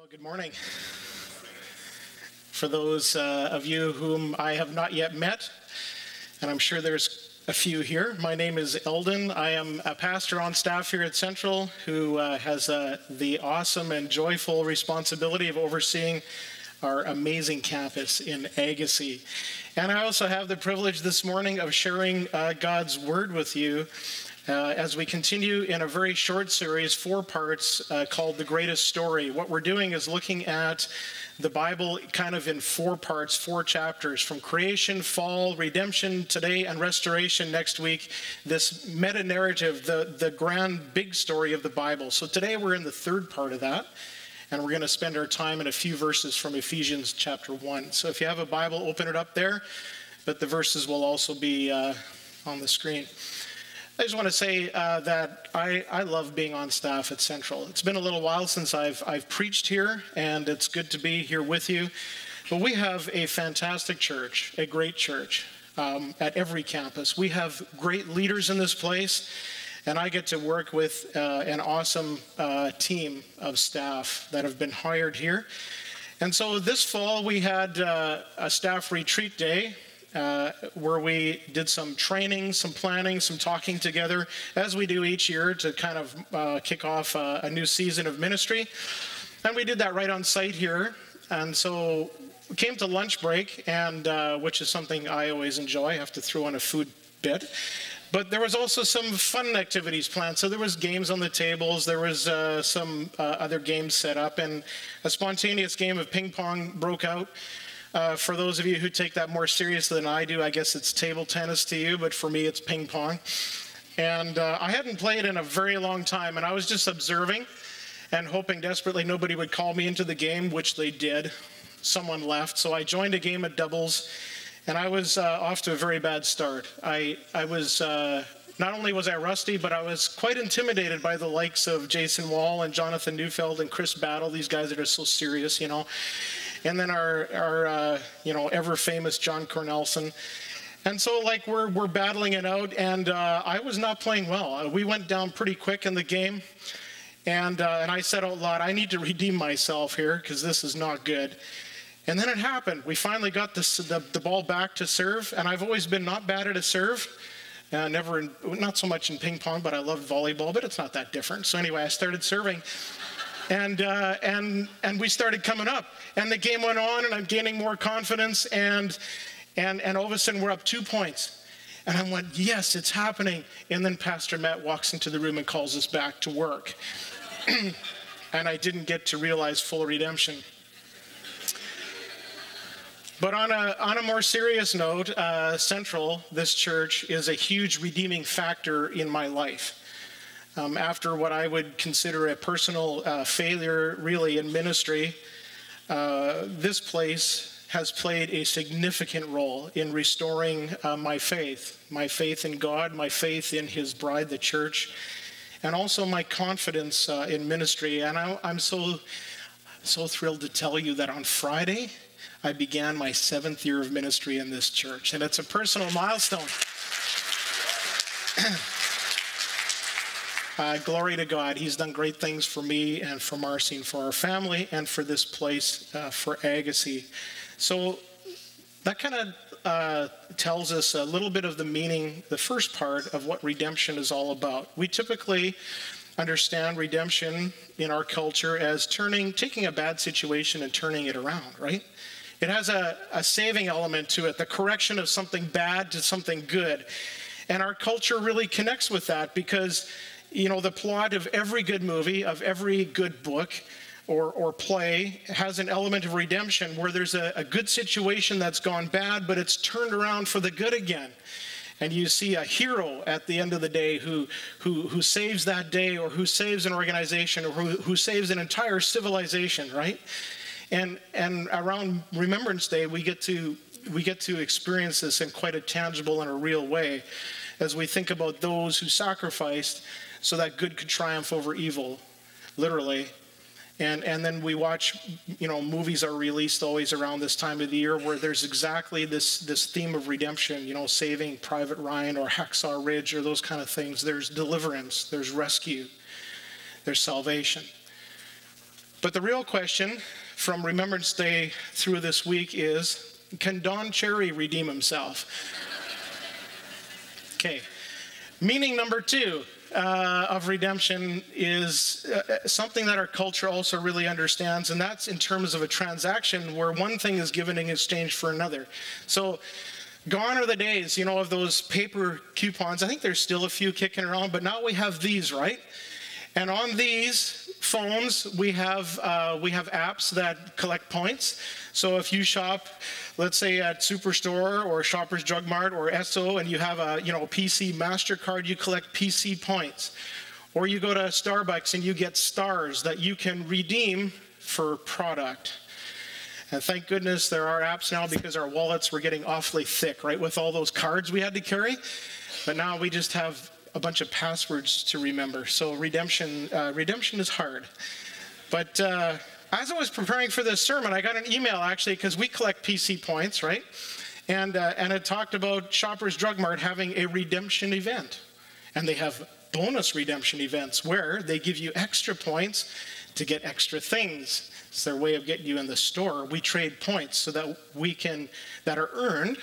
Well, good morning. For those uh, of you whom I have not yet met, and I'm sure there's a few here, my name is Eldon. I am a pastor on staff here at Central who uh, has uh, the awesome and joyful responsibility of overseeing our amazing campus in Agassiz. And I also have the privilege this morning of sharing uh, God's word with you uh, as we continue in a very short series, four parts, uh, called The Greatest Story. What we're doing is looking at the Bible kind of in four parts, four chapters from creation, fall, redemption today, and restoration next week. This meta narrative, the, the grand big story of the Bible. So today we're in the third part of that. And we're going to spend our time in a few verses from Ephesians chapter 1. So if you have a Bible, open it up there. But the verses will also be uh, on the screen. I just want to say uh, that I, I love being on staff at Central. It's been a little while since I've, I've preached here, and it's good to be here with you. But we have a fantastic church, a great church um, at every campus. We have great leaders in this place, and I get to work with uh, an awesome uh, team of staff that have been hired here. And so this fall, we had uh, a staff retreat day uh, where we did some training, some planning, some talking together, as we do each year to kind of uh, kick off a, a new season of ministry. And we did that right on site here. And so we came to lunch break, and uh, which is something I always enjoy. I have to throw in a food bit. But there was also some fun activities planned. So there was games on the tables. There was uh, some uh, other games set up, and a spontaneous game of ping pong broke out. Uh, for those of you who take that more seriously than I do, I guess it's table tennis to you, but for me, it's ping pong. And uh, I hadn't played in a very long time, and I was just observing and hoping desperately nobody would call me into the game, which they did. Someone left, so I joined a game of doubles, and I was uh, off to a very bad start. I, I was uh, not only was I rusty, but I was quite intimidated by the likes of Jason Wall and Jonathan Neufeld and Chris Battle, these guys that are so serious, you know and then our, our uh, you know, ever famous John Cornelson. And so, like, we're, we're battling it out, and uh, I was not playing well. Uh, we went down pretty quick in the game, and, uh, and I said out loud, I need to redeem myself here because this is not good. And then it happened. We finally got this, the, the ball back to serve, and I've always been not bad at a serve. Uh, never, in, not so much in ping pong, but I love volleyball, but it's not that different. So anyway, I started serving, and, uh, and, and we started coming up. And the game went on, and I'm gaining more confidence, and, and, and all of a sudden we're up two points. And I went, yes, it's happening. And then Pastor Matt walks into the room and calls us back to work. and I didn't get to realize full redemption. But on a, on a more serious note, uh, Central, this church, is a huge redeeming factor in my life um, after what I would consider a personal uh, failure, really, in ministry, uh, this place has played a significant role in restoring uh, my faith my faith in God, my faith in His bride, the church, and also my confidence uh, in ministry. And I, I'm so, so thrilled to tell you that on Friday, I began my seventh year of ministry in this church, and it's a personal milestone. Uh, glory to God. He's done great things for me and for Marcy and for our family and for this place, uh, for Agassiz. So that kind of uh, tells us a little bit of the meaning, the first part of what redemption is all about. We typically understand redemption in our culture as turning, taking a bad situation and turning it around, right? It has a, a saving element to it, the correction of something bad to something good. And our culture really connects with that because you know, the plot of every good movie, of every good book or, or play has an element of redemption where there's a, a good situation that's gone bad, but it's turned around for the good again and you see a hero at the end of the day who, who, who saves that day or who saves an organization or who, who saves an entire civilization, right? And, and around Remembrance Day, we get, to, we get to experience this in quite a tangible and a real way as we think about those who sacrificed so that good could triumph over evil, literally. And, and then we watch, you know, movies are released always around this time of the year where there's exactly this, this theme of redemption, you know, saving Private Ryan or Hacksaw Ridge or those kind of things. There's deliverance, there's rescue, there's salvation. But the real question from Remembrance Day through this week is can Don Cherry redeem himself? okay. Meaning number two uh, of redemption is uh, something that our culture also really understands, and that's in terms of a transaction where one thing is given in exchange for another. So, gone are the days, you know, of those paper coupons. I think there's still a few kicking around, but now we have these, right? And on these phones, we have uh, we have apps that collect points. So if you shop, let's say at Superstore or Shoppers Drug Mart or Esso, and you have a you know PC Mastercard, you collect PC points. Or you go to Starbucks and you get stars that you can redeem for product. And thank goodness there are apps now because our wallets were getting awfully thick, right, with all those cards we had to carry. But now we just have a bunch of passwords to remember. So redemption, uh, redemption is hard. But uh, as I was preparing for this sermon, I got an email actually because we collect PC points, right? And uh, and it talked about Shoppers Drug Mart having a redemption event, and they have bonus redemption events where they give you extra points to get extra things. It's their way of getting you in the store. We trade points so that we can that are earned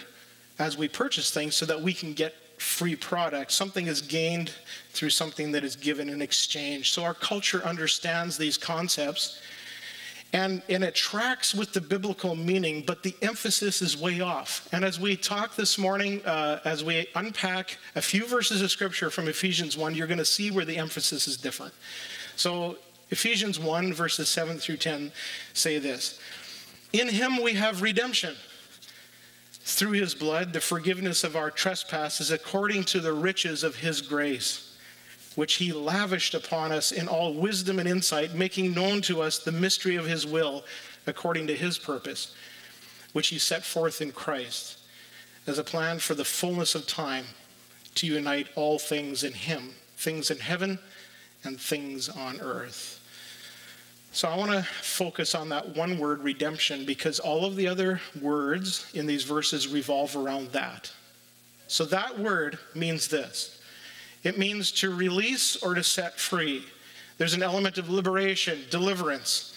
as we purchase things so that we can get free product. Something is gained through something that is given in exchange. So our culture understands these concepts and, and it tracks with the biblical meaning, but the emphasis is way off. And as we talk this morning, uh, as we unpack a few verses of scripture from Ephesians 1, you're going to see where the emphasis is different. So, Ephesians 1, verses 7 through 10 say this In him we have redemption through his blood the forgiveness of our trespasses according to the riches of his grace, which he lavished upon us in all wisdom and insight, making known to us the mystery of his will according to his purpose, which he set forth in Christ as a plan for the fullness of time to unite all things in him, things in heaven and things on earth. So I want to focus on that one word, redemption, because all of the other words in these verses revolve around that. So that word means this it means to release or to set free. There's an element of liberation, deliverance.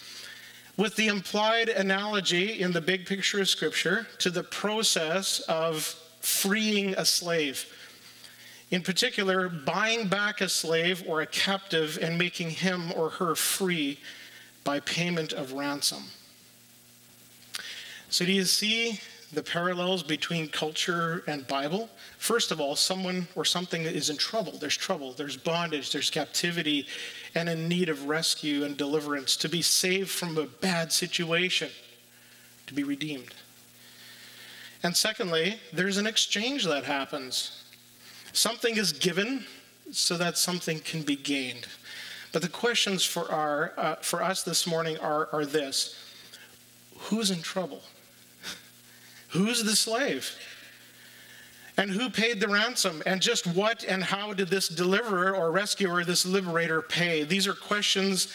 With the implied analogy in the big picture of Scripture to the process of freeing a slave. In particular, buying back a slave or a captive and making him or her free by payment of ransom. So, do you see the parallels between culture and Bible? First of all, someone or something is in trouble. There's trouble, there's bondage, there's captivity, and in need of rescue and deliverance, to be saved from a bad situation, to be redeemed. And secondly, there's an exchange that happens. Something is given so that something can be gained. But the questions for, our, uh, for us this morning are, are this Who's in trouble? Who's the slave? And who paid the ransom? And just what and how did this deliverer or rescuer, this liberator, pay? These are questions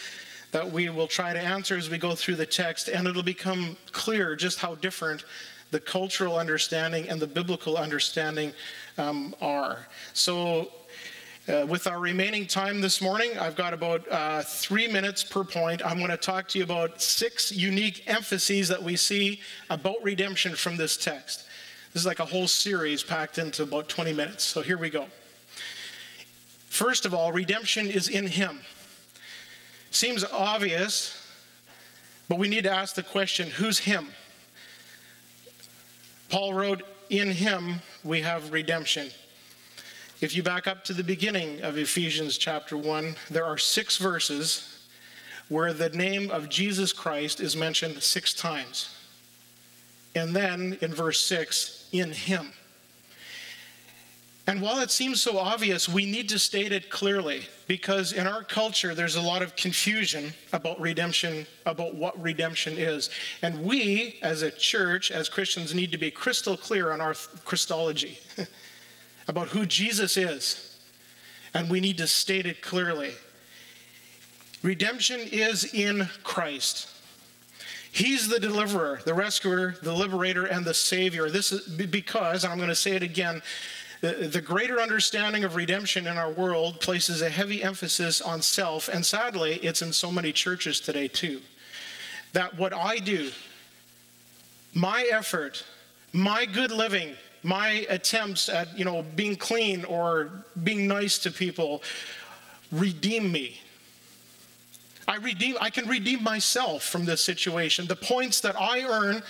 that we will try to answer as we go through the text, and it'll become clear just how different the cultural understanding and the biblical understanding um, are. So, uh, with our remaining time this morning, I've got about uh, three minutes per point. I'm going to talk to you about six unique emphases that we see about redemption from this text. This is like a whole series packed into about 20 minutes. So here we go. First of all, redemption is in Him. Seems obvious, but we need to ask the question who's Him? Paul wrote, In Him we have redemption. If you back up to the beginning of Ephesians chapter 1, there are six verses where the name of Jesus Christ is mentioned six times. And then in verse 6, in Him. And while it seems so obvious, we need to state it clearly because in our culture there's a lot of confusion about redemption, about what redemption is. And we, as a church, as Christians, need to be crystal clear on our Christology. about who Jesus is, and we need to state it clearly. Redemption is in Christ. He's the deliverer, the rescuer, the liberator, and the savior. This is because, and I'm going to say it again, the, greater understanding of redemption in our world places a heavy emphasis on self, and sadly, it's in so many churches today too. that what I do, my effort, my good living, my attempts at you know being clean or being nice to people redeem me. I redeem i can redeem myself from this situation. The points that i earn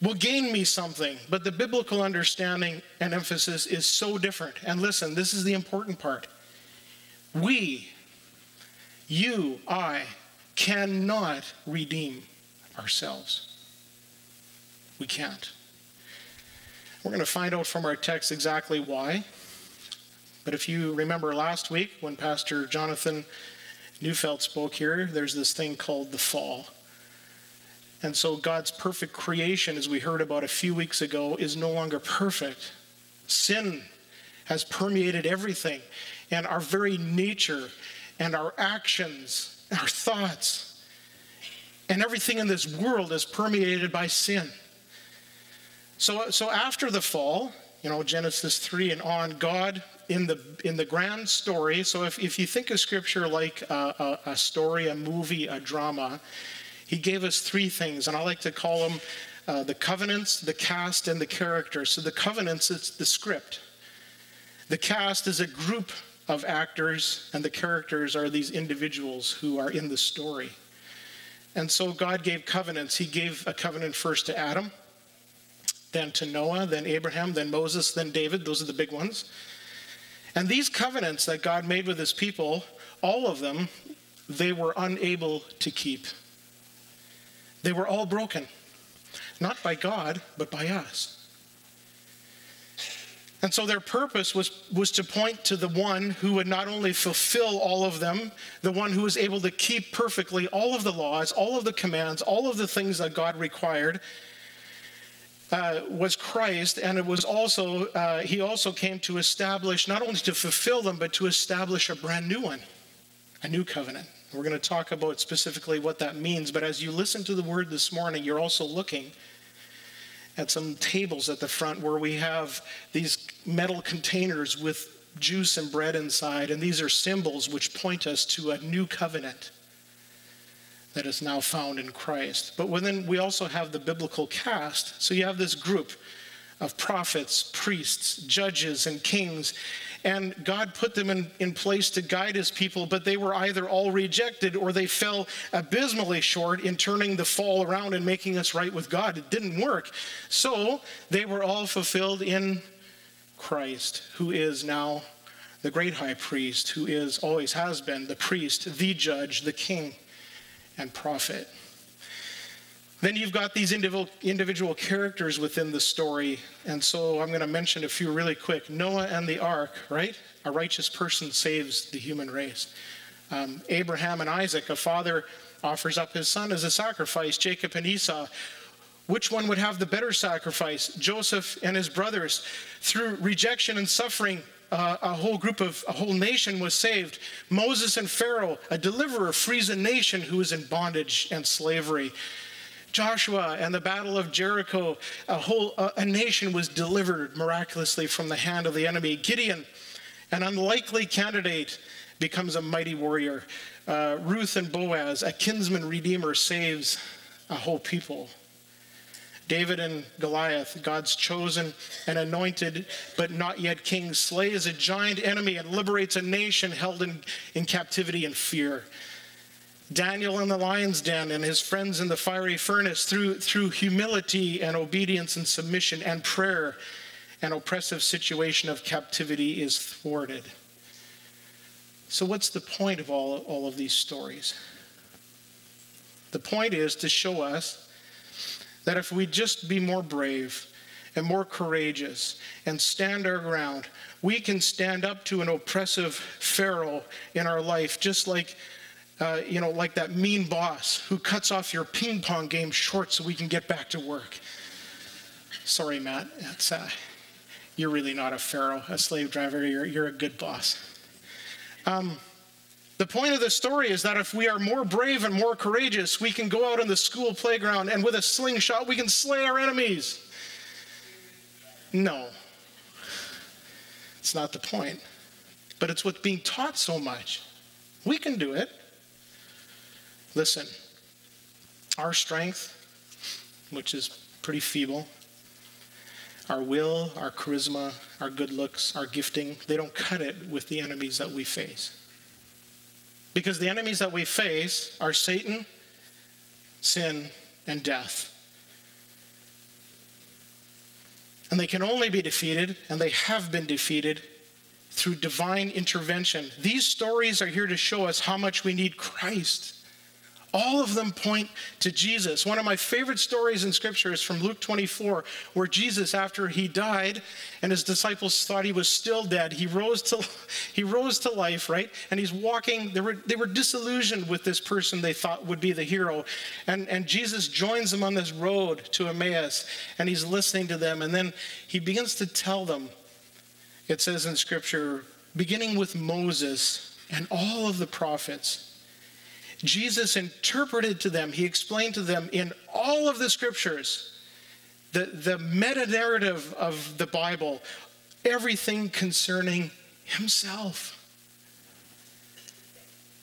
will gain me something but the biblical understanding and emphasis is so different. And listen this is the important part. We you i cannot redeem ourselves. We can't we're going to find out from our text exactly why. But if you remember last week when Pastor Jonathan Neufeld spoke here, there's this thing called the fall. And so God's perfect creation, as we heard about a few weeks ago, is no longer perfect. Sin has permeated everything, and our very nature, and our actions, our thoughts, and everything in this world is permeated by sin. So, so after the fall, you know, Genesis 3 and on, God in the in the grand story. So if, if you think of scripture like a, a, a story, a movie, a drama, he gave us three things, and I like to call them uh, the covenants, the cast, and the character. So the covenants, it's the script. The cast is a group of actors, and the characters are these individuals who are in the story. And so God gave covenants. He gave a covenant first to Adam then to Noah, then Abraham, then Moses, then David. Those are the big ones. And these covenants that God made with his people, all of them, they were unable to keep. They were all broken, not by God, but by us. And so their purpose was, was to point to the one who would not only fulfill all of them, the one who was able to keep perfectly all of the laws, all of the commands, all of the things that God required, uh, was Christ, and it was also, uh, he also came to establish, not only to fulfill them, but to establish a brand new one, a new covenant. We're going to talk about specifically what that means, but as you listen to the word this morning, you're also looking at some tables at the front where we have these metal containers with juice and bread inside, and these are symbols which point us to a new covenant that is now found in Christ. But then we also have the biblical cast. So you have this group of prophets, priests, judges, and kings. And God put them in, in place to guide his people, but they were either all rejected or they fell abysmally short in turning the fall around and making us right with God. It didn't work. So they were all fulfilled in Christ, who is now the great high priest, who is always has been the priest, the judge, the king and prophet. Then you've got these individual, characters within the story. And so I'm going to mention a few really quick. Noah and the ark, right? A righteous person saves the human race. Um, Abraham and Isaac, a father offers up his son as a sacrifice. Jacob and Esau. Which one would have the better sacrifice? Joseph and his brothers. Through rejection and suffering, uh, a whole group of a whole nation was saved. Moses and Pharaoh, a deliverer, frees a nation who is in bondage and slavery. Joshua and the battle of Jericho, a whole uh, a nation was delivered miraculously from the hand of the enemy. Gideon, an unlikely candidate, becomes a mighty warrior. Uh, Ruth and Boaz, a kinsman redeemer, saves a whole people. David and Goliath, God's chosen and anointed, but not yet king, slays a giant enemy and liberates a nation held in, in captivity and fear. Daniel in the lion's den and his friends in the fiery furnace, through, through humility and obedience and submission and prayer, an oppressive situation of captivity is thwarted. So, what's the point of all, all of these stories? The point is to show us that if we just be more brave and more courageous and stand our ground, we can stand up to an oppressive Pharaoh in our life, just like. Uh, you know, like that mean boss who cuts off your ping pong game short so we can get back to work. Sorry, Matt. Uh, you're really not a pharaoh, a slave driver. You're, you're a good boss. Um, the point of the story is that if we are more brave and more courageous, we can go out on the school playground and with a slingshot, we can slay our enemies. No, it's not the point. But it's what's being taught so much. We can do it. Listen, our strength, which is pretty feeble, our will, our charisma, our good looks, our gifting, they don't cut it with the enemies that we face. Because the enemies that we face are Satan, sin, and death. And they can only be defeated, and they have been defeated through divine intervention. These stories are here to show us how much we need Christ. All of them point to Jesus. One of my favorite stories in Scripture is from Luke 24, where Jesus, after he died and his disciples thought he was still dead, he rose to, he rose to life, right? And he's walking. They were, they were disillusioned with this person they thought would be the hero. And, and Jesus joins them on this road to Emmaus, and he's listening to them. And then he begins to tell them, it says in Scripture, beginning with Moses and all of the prophets Jesus interpreted to them, he explained to them in all of the scriptures, the, the meta narrative of the Bible, everything concerning himself.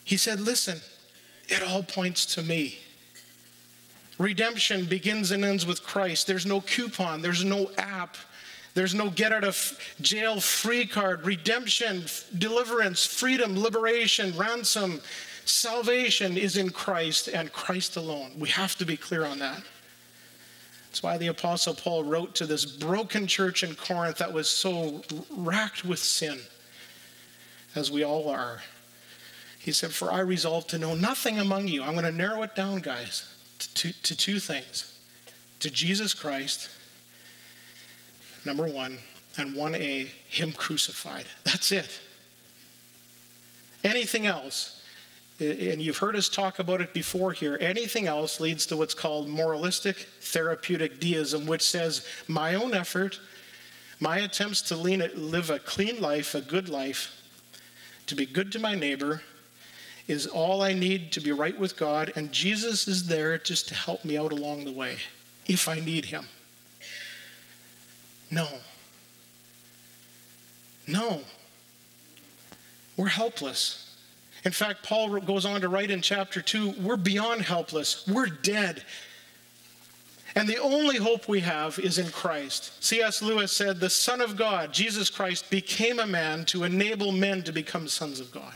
He said, Listen, it all points to me. Redemption begins and ends with Christ. There's no coupon, there's no app, there's no get out of jail free card. Redemption, deliverance, freedom, liberation, ransom, Salvation is in Christ and Christ alone. We have to be clear on that. That's why the Apostle Paul wrote to this broken church in Corinth that was so racked with sin, as we all are. He said, For I resolve to know nothing among you. I'm going to narrow it down, guys, to, to, to two things to Jesus Christ, number one, and 1A, Him crucified. That's it. Anything else and you've heard us talk about it before here, anything else leads to what's called moralistic therapeutic deism, which says my own effort, my attempts to live a clean life, a good life, to be good to my neighbor, is all I need to be right with God, and Jesus is there just to help me out along the way if I need him. No. No. We're helpless. In fact, Paul goes on to write in chapter 2 we're beyond helpless, we're dead. And the only hope we have is in Christ. C.S. Lewis said, The Son of God, Jesus Christ, became a man to enable men to become sons of God.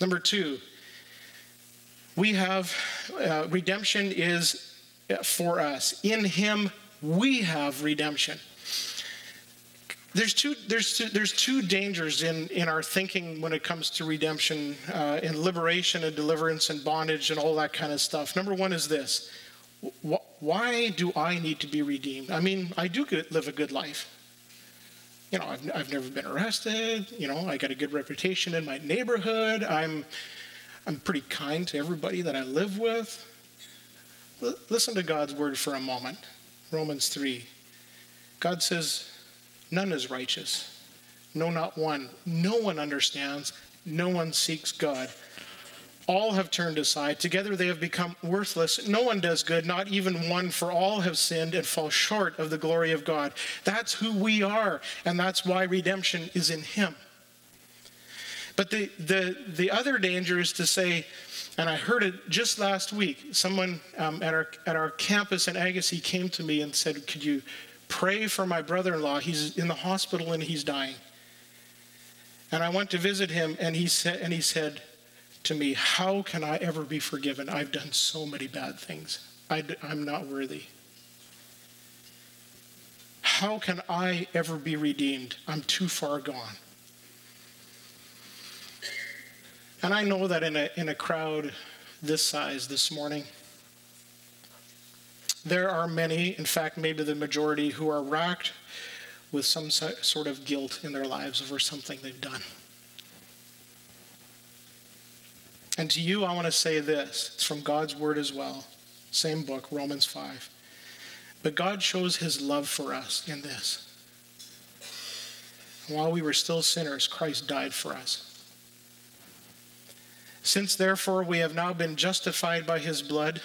Number two, we have uh, redemption is for us. In Him, we have redemption there's two there's two, there's two dangers in in our thinking when it comes to redemption uh, and liberation and deliverance and bondage and all that kind of stuff. Number one is this: why do I need to be redeemed? I mean, I do live a good life. You know, I've, I've never been arrested. You know, I got a good reputation in my neighborhood. I'm I'm pretty kind to everybody that I live with. L- listen to God's word for a moment. Romans 3. God says, None is righteous. No, not one. No one understands. No one seeks God. All have turned aside. Together they have become worthless. No one does good, not even one, for all have sinned and fall short of the glory of God. That's who we are, and that's why redemption is in Him. But the, the, the other danger is to say, and I heard it just last week, someone um, at, our, at our campus in Agassiz came to me and said, Could you Pray for my brother in law. He's in the hospital and he's dying. And I went to visit him, and he said, and he said to me, How can I ever be forgiven? I've done so many bad things. I, I'm not worthy. How can I ever be redeemed? I'm too far gone. And I know that in a, in a crowd this size this morning, there are many, in fact, maybe the majority, who are racked with some sort of guilt in their lives over something they've done. And to you, I want to say this it's from God's word as well. Same book, Romans 5. But God shows his love for us in this. While we were still sinners, Christ died for us. Since therefore we have now been justified by his blood,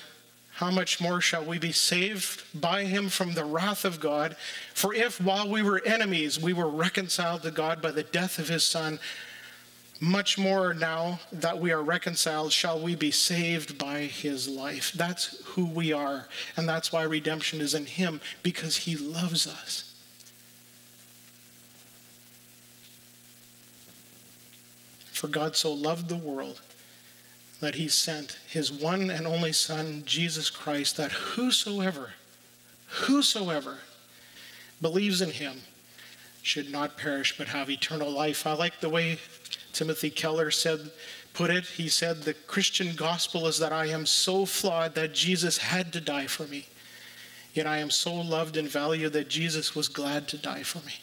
how much more shall we be saved by him from the wrath of God? For if while we were enemies, we were reconciled to God by the death of his Son, much more now that we are reconciled, shall we be saved by his life. That's who we are. And that's why redemption is in him, because he loves us. For God so loved the world that he sent his one and only Son, Jesus Christ, that whosoever, whosoever believes in him should not perish but have eternal life. I like the way Timothy Keller said, put it. He said, The Christian gospel is that I am so flawed that Jesus had to die for me. Yet I am so loved and valued that Jesus was glad to die for me.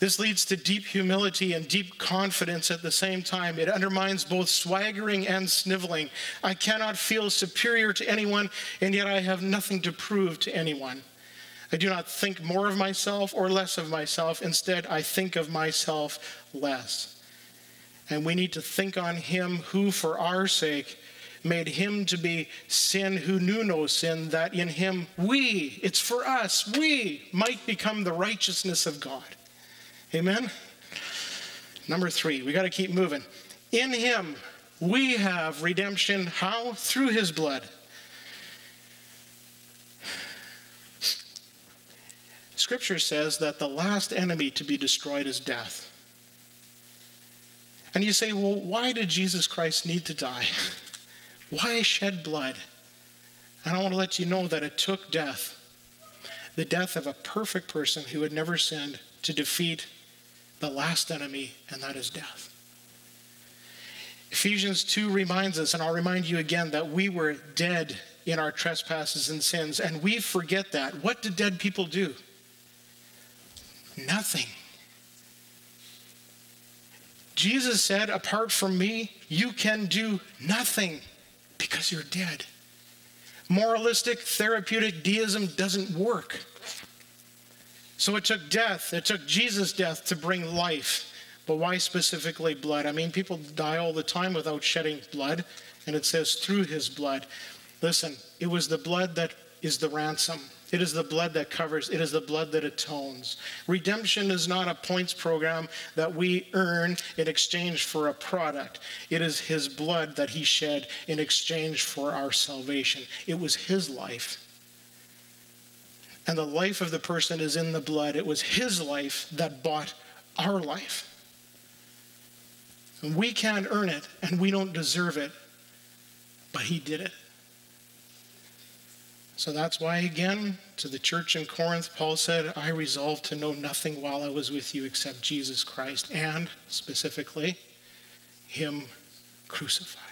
This leads to deep humility and deep confidence at the same time. It undermines both swaggering and sniveling. I cannot feel superior to anyone, and yet I have nothing to prove to anyone. I do not think more of myself or less of myself. Instead, I think of myself less. And we need to think on him who, for our sake, made him to be sin who knew no sin, that in him we, it's for us, we might become the righteousness of God. Amen? Number three, we got to keep moving. In him we have redemption. How? Through his blood. Scripture says that the last enemy to be destroyed is death. And you say, well, why did Jesus Christ need to die? Why shed blood? And I want to let you know that it took death, the death of a perfect person who had never sinned, to defeat the last enemy, and that is death. Ephesians 2 reminds us, and I'll remind you again, that we were dead in our trespasses and sins, and we forget that. What do dead people do? Nothing. Jesus said, Apart from me, you can do nothing because you're dead. Moralistic, therapeutic deism doesn't work. So it took death, it took Jesus' death to bring life. But why specifically blood? I mean, people die all the time without shedding blood, and it says through his blood. Listen, it was the blood that is the ransom. It is the blood that covers, it is the blood that atones. Redemption is not a points program that we earn in exchange for a product. It is His blood that He shed in exchange for our salvation. It was His life. And the life of the person is in the blood. It was His life that bought our life. And we can't earn it, and we don't deserve it, but He did it. So that's why, again, to the church in Corinth, Paul said, I resolved to know nothing while I was with you except Jesus Christ, and specifically, Him crucified.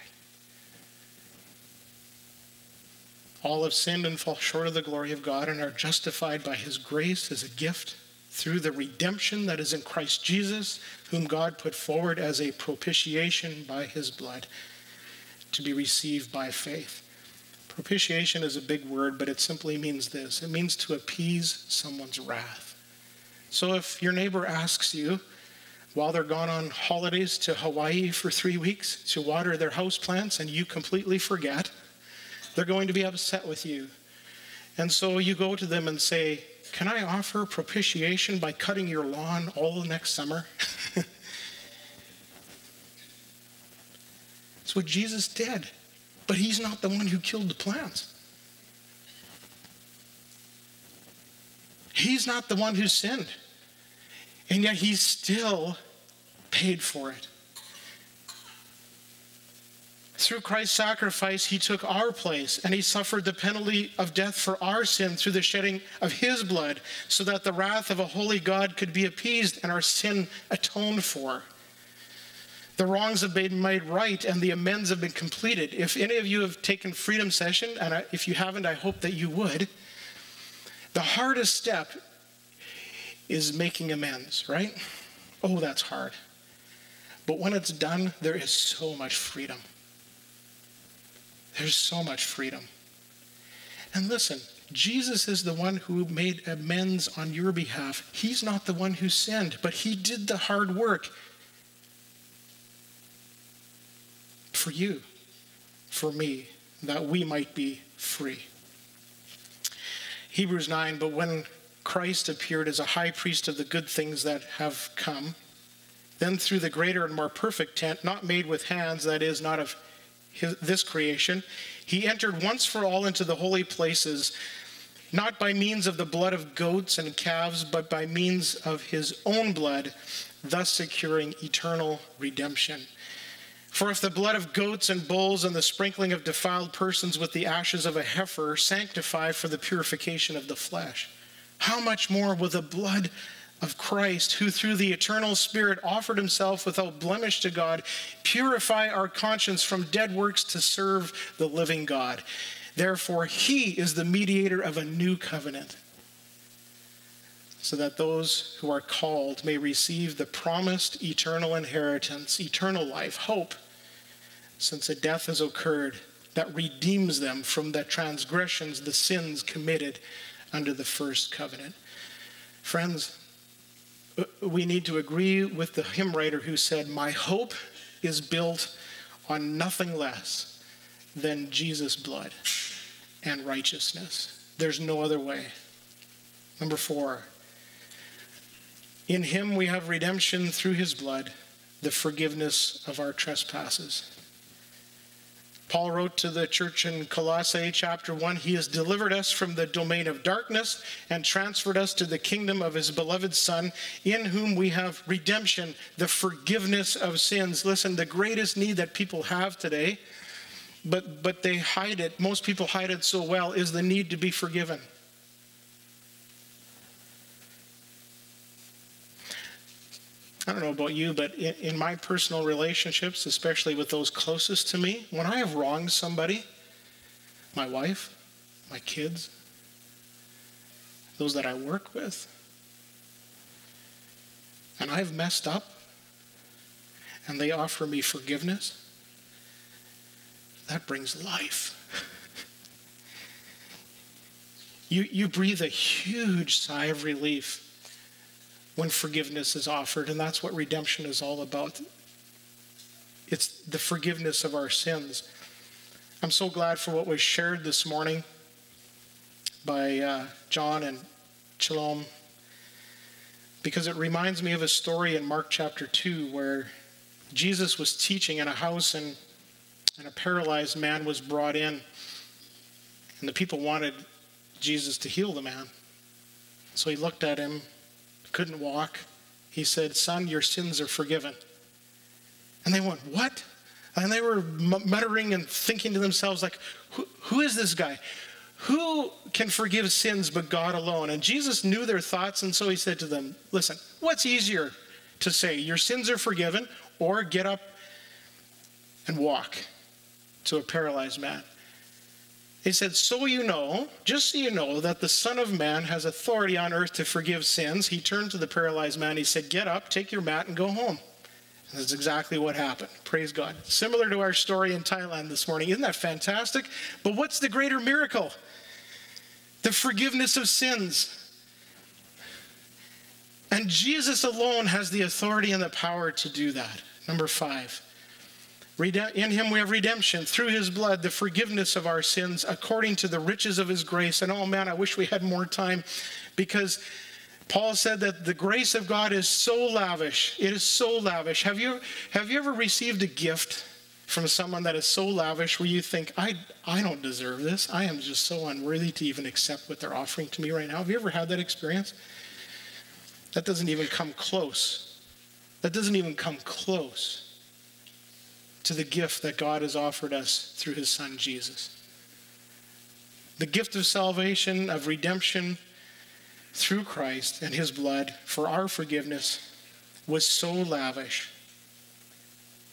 All have sinned and fall short of the glory of God and are justified by His grace as a gift through the redemption that is in Christ Jesus, whom God put forward as a propitiation by His blood to be received by faith. Propitiation is a big word, but it simply means this it means to appease someone's wrath. So if your neighbor asks you, while they're gone on holidays to Hawaii for three weeks to water their house plants and you completely forget, they're going to be upset with you. And so you go to them and say, Can I offer propitiation by cutting your lawn all the next summer? That's what Jesus did. But he's not the one who killed the plants. He's not the one who sinned. And yet he still paid for it. Through Christ's sacrifice, he took our place and he suffered the penalty of death for our sin through the shedding of his blood, so that the wrath of a holy God could be appeased and our sin atoned for. The wrongs have been made right and the amends have been completed. If any of you have taken Freedom Session, and if you haven't, I hope that you would, the hardest step is making amends, right? Oh, that's hard. But when it's done, there is so much freedom. There's so much freedom. And listen, Jesus is the one who made amends on your behalf. He's not the one who sinned, but he did the hard work. for you, for me, that we might be free. Hebrews 9, but when Christ appeared as a high priest of the good things that have come, Then through the greater and more perfect tent, not made with hands, that is, not of his, this creation, he entered once for all into the holy places, not by means of the blood of goats and calves, but by means of his own blood, thus securing eternal redemption. For if the blood of goats and bulls and the sprinkling of defiled persons with the ashes of a heifer sanctify for the purification of the flesh, how much more will the blood of Christ, who through the eternal Spirit offered himself without blemish to God, purify our conscience from dead works to serve the living God? Therefore, he is the mediator of a new covenant, so that those who are called may receive the promised eternal inheritance, eternal life, hope, since a death has occurred that redeems them from the transgressions, the sins committed under the first covenant. Friends, we need to agree with the hymn writer who said, My hope is built on nothing less than Jesus' blood and righteousness. There's no other way. Number four, in him we have redemption through his blood, the forgiveness of our trespasses. Paul wrote to the church in Colossae chapter 1 He has delivered us from the domain of darkness and transferred us to the kingdom of His beloved Son, in whom we have redemption, the forgiveness of sins. Listen, the greatest need that people have today, but, but they hide it, most people hide it so well, is the need to be forgiven. I don't know about you, but in, in, my personal relationships, especially with those closest to me, when I have wronged somebody, my wife, my kids, those that I work with, and I've messed up, and they offer me forgiveness, that brings life. you, you breathe a huge sigh of relief when forgiveness is offered. And that's what redemption is all about. It's the forgiveness of our sins. I'm so glad for what was shared this morning by uh, John and Shalom because it reminds me of a story in Mark chapter 2 where Jesus was teaching in a house and, and a paralyzed man was brought in. And the people wanted Jesus to heal the man. So he looked at him couldn't walk. He said, Son, your sins are forgiven. And they went, What? And they were muttering and thinking to themselves, like, who, who is this guy? Who can forgive sins but God alone? And Jesus knew their thoughts, and so he said to them, Listen, what's easier to say, your sins are forgiven, or get up and walk to a paralyzed man? He said, So you know, just so you know, that the Son of Man has authority on earth to forgive sins. He turned to the paralyzed man. He said, Get up, take your mat, and go home. And that's exactly what happened. Praise God. Similar to our story in Thailand this morning. Isn't that fantastic? But what's the greater miracle? The forgiveness of sins. And Jesus alone has the authority and the power to do that. Number five. In him we have redemption through his blood, the forgiveness of our sins according to the riches of his grace. And oh man, I wish we had more time because Paul said that the grace of God is so lavish. It is so lavish. Have you, have you ever received a gift from someone that is so lavish where you think, I, I don't deserve this? I am just so unworthy to even accept what they're offering to me right now. Have you ever had that experience? That doesn't even come close. That doesn't even come close to the gift that God has offered us through his son Jesus. The gift of salvation, of redemption through Christ and his blood for our forgiveness was so lavish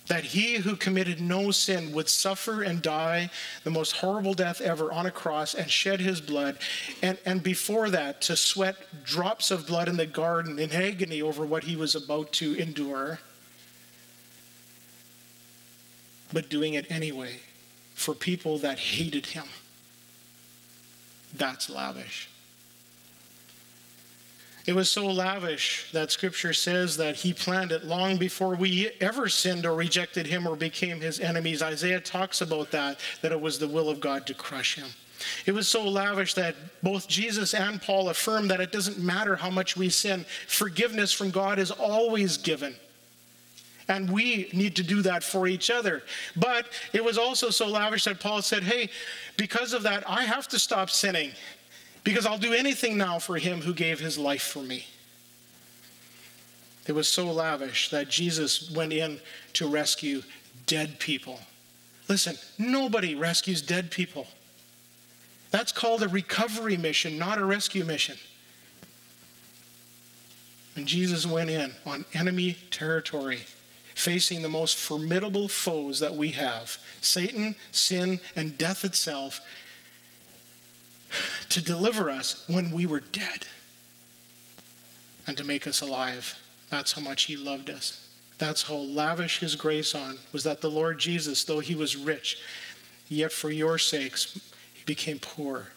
that he who committed no sin would suffer and die the most horrible death ever on a cross and shed his blood. And, and before that, to sweat drops of blood in the garden in agony over what he was about to endure but doing it anyway for people that hated him. That's lavish. It was so lavish that scripture says that he planned it long before we ever sinned or rejected him or became his enemies. Isaiah talks about that, that it was the will of God to crush him. It was so lavish that both Jesus and Paul affirm that it doesn't matter how much we sin, forgiveness from God is always given. And we need to do that for each other. But it was also so lavish that Paul said, hey, because of that, I have to stop sinning because I'll do anything now for him who gave his life for me. It was so lavish that Jesus went in to rescue dead people. Listen, nobody rescues dead people. That's called a recovery mission, not a rescue mission. And Jesus went in on enemy territory, facing the most formidable foes that we have Satan, sin, and death itself to deliver us when we were dead and to make us alive. That's how much he loved us. That's how lavish his grace on was that the Lord Jesus, though he was rich, yet for your sakes he became poor,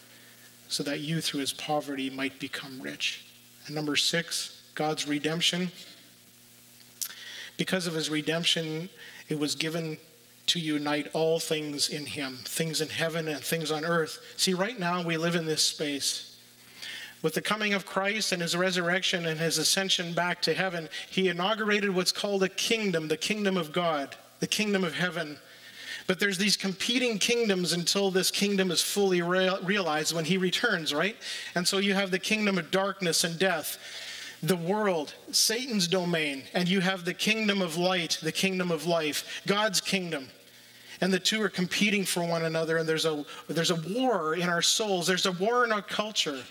so that you through his poverty might become rich. And number six, God's redemption. Because of his redemption, it was given to unite all things in him, things in heaven and things on earth. See, right now we live in this space. With the coming of Christ and his resurrection and his ascension back to heaven, he inaugurated what's called a kingdom, the kingdom of God, the kingdom of heaven. But there's these competing kingdoms until this kingdom is fully realized when he returns, right? And so you have the kingdom of darkness and death, the world, Satan's domain, and you have the kingdom of light, the kingdom of life, God's kingdom. And the two are competing for one another and there's a there's a war in our souls. There's a war in our culture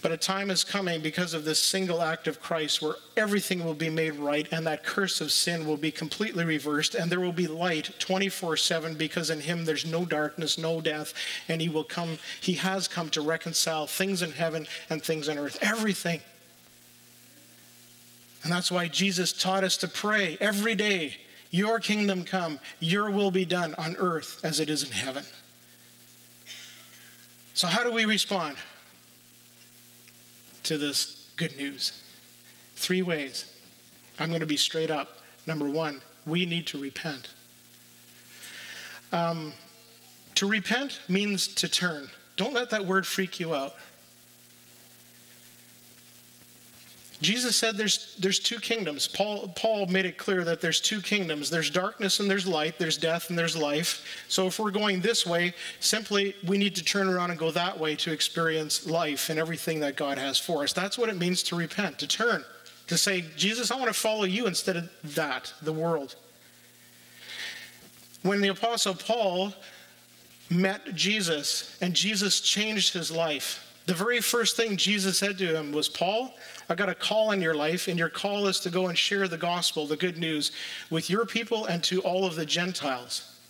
But a time is coming because of this single act of Christ where everything will be made right and that curse of sin will be completely reversed and there will be light 24/7 because in him there's no darkness, no death, and he will come he has come to reconcile things in heaven and things on earth, everything. And that's why Jesus taught us to pray every day, your kingdom come, your will be done on earth as it is in heaven. So how do we respond? To this good news? Three ways. I'm going to be straight up. Number one, we need to repent. Um, to repent means to turn. Don't let that word freak you out. Jesus said there's, there's two kingdoms. Paul, Paul made it clear that there's two kingdoms there's darkness and there's light, there's death and there's life. So if we're going this way, simply we need to turn around and go that way to experience life and everything that God has for us. That's what it means to repent, to turn, to say, Jesus, I want to follow you instead of that, the world. When the Apostle Paul met Jesus and Jesus changed his life, the very first thing Jesus said to him was, Paul, I got a call in your life, and your call is to go and share the gospel, the good news, with your people and to all of the Gentiles.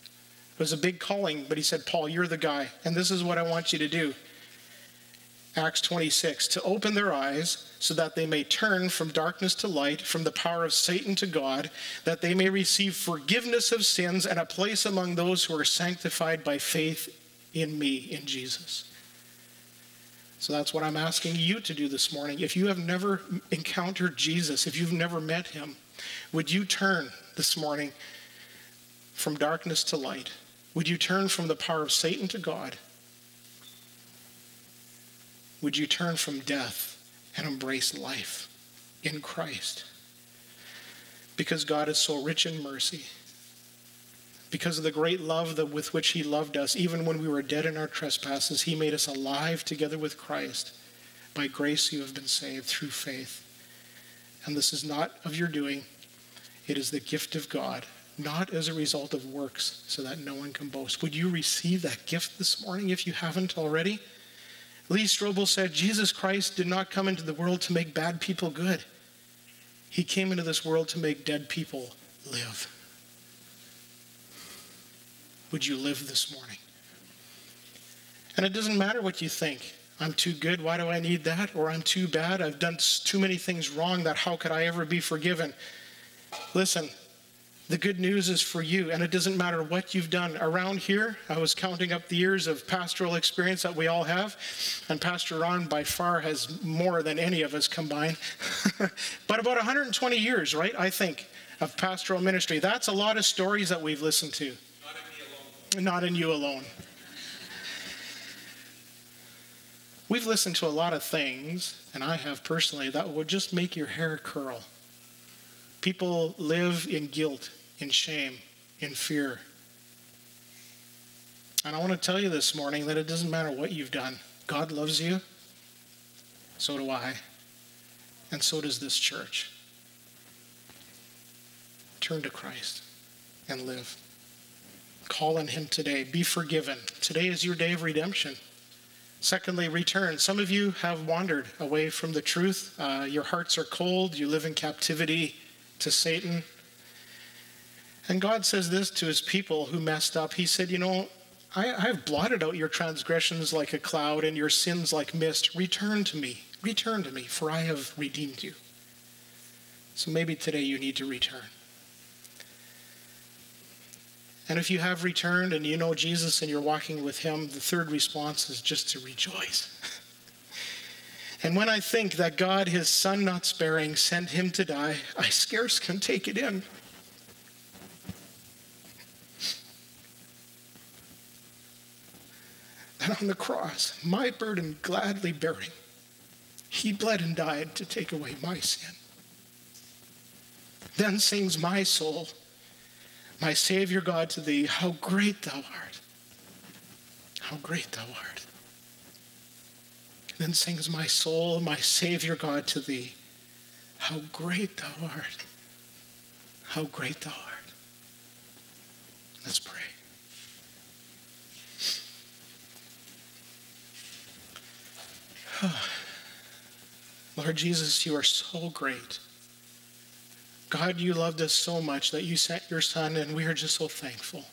It was a big calling, but he said, Paul, you're the guy, and this is what I want you to do. Acts 26, to open their eyes so that they may turn from darkness to light, from the power of Satan to God, that they may receive forgiveness of sins and a place among those who are sanctified by faith in me, in Jesus. So that's what I'm asking you to do this morning. If you have never encountered Jesus, if you've never met him, would you turn this morning from darkness to light? Would you turn from the power of Satan to God? Would you turn from death and embrace life in Christ? Because God is so rich in mercy because of the great love that, with which he loved us, even when we were dead in our trespasses, he made us alive together with Christ. By grace you have been saved through faith. And this is not of your doing, it is the gift of God, not as a result of works, so that no one can boast. Would you receive that gift this morning if you haven't already? Lee Strobel said, Jesus Christ did not come into the world to make bad people good. He came into this world to make dead people live would you live this morning? And it doesn't matter what you think. I'm too good. Why do I need that? Or I'm too bad. I've done too many things wrong that how could I ever be forgiven? Listen, the good news is for you, and it doesn't matter what you've done. Around here, I was counting up the years of pastoral experience that we all have, and Pastor Ron by far has more than any of us combined. but about 120 years, right? I think, of pastoral ministry. That's a lot of stories that we've listened to not in you alone. We've listened to a lot of things, and I have personally, that would just make your hair curl. People live in guilt, in shame, in fear. And I want to tell you this morning that it doesn't matter what you've done. God loves you. So do I. And so does this church. Turn to Christ and live. Call on Him today. Be forgiven. Today is your day of redemption. Secondly, return. Some of you have wandered away from the truth. Uh, your hearts are cold. You live in captivity to Satan. And God says this to his people who messed up. He said, You know, I, I have blotted out your transgressions like a cloud and your sins like mist. Return to me. Return to me, for I have redeemed you. So maybe today you need to return. And if you have returned and you know Jesus and you're walking with him, the third response is just to rejoice. and when I think that God, his son not sparing, sent him to die, I scarce can take it in. That on the cross, my burden gladly bearing, he bled and died to take away my sin. Then sings my soul, my Savior God, to thee, how great thou art. How great thou art. Then sings my soul, my Savior God, to thee, how great thou art. How great thou art. Let's pray. Lord Jesus, you are so great. God, you loved us so much that you sent your Son, and we are just so thankful.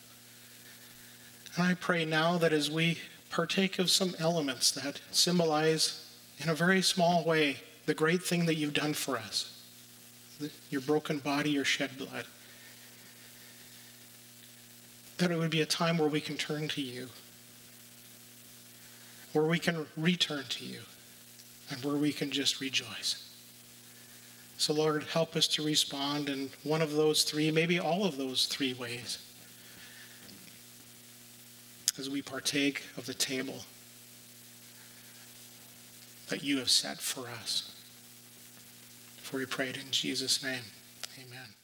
And I pray now that as we partake of some elements that symbolize, in a very small way, the great thing that you've done for us your broken body, your shed blood, that it would be a time where we can turn to you, where we can return to you, and where we can just rejoice. So, Lord, help us to respond in one of those three, maybe all of those three ways, as we partake of the table that you have set for us. For we pray it in Jesus' name. Amen.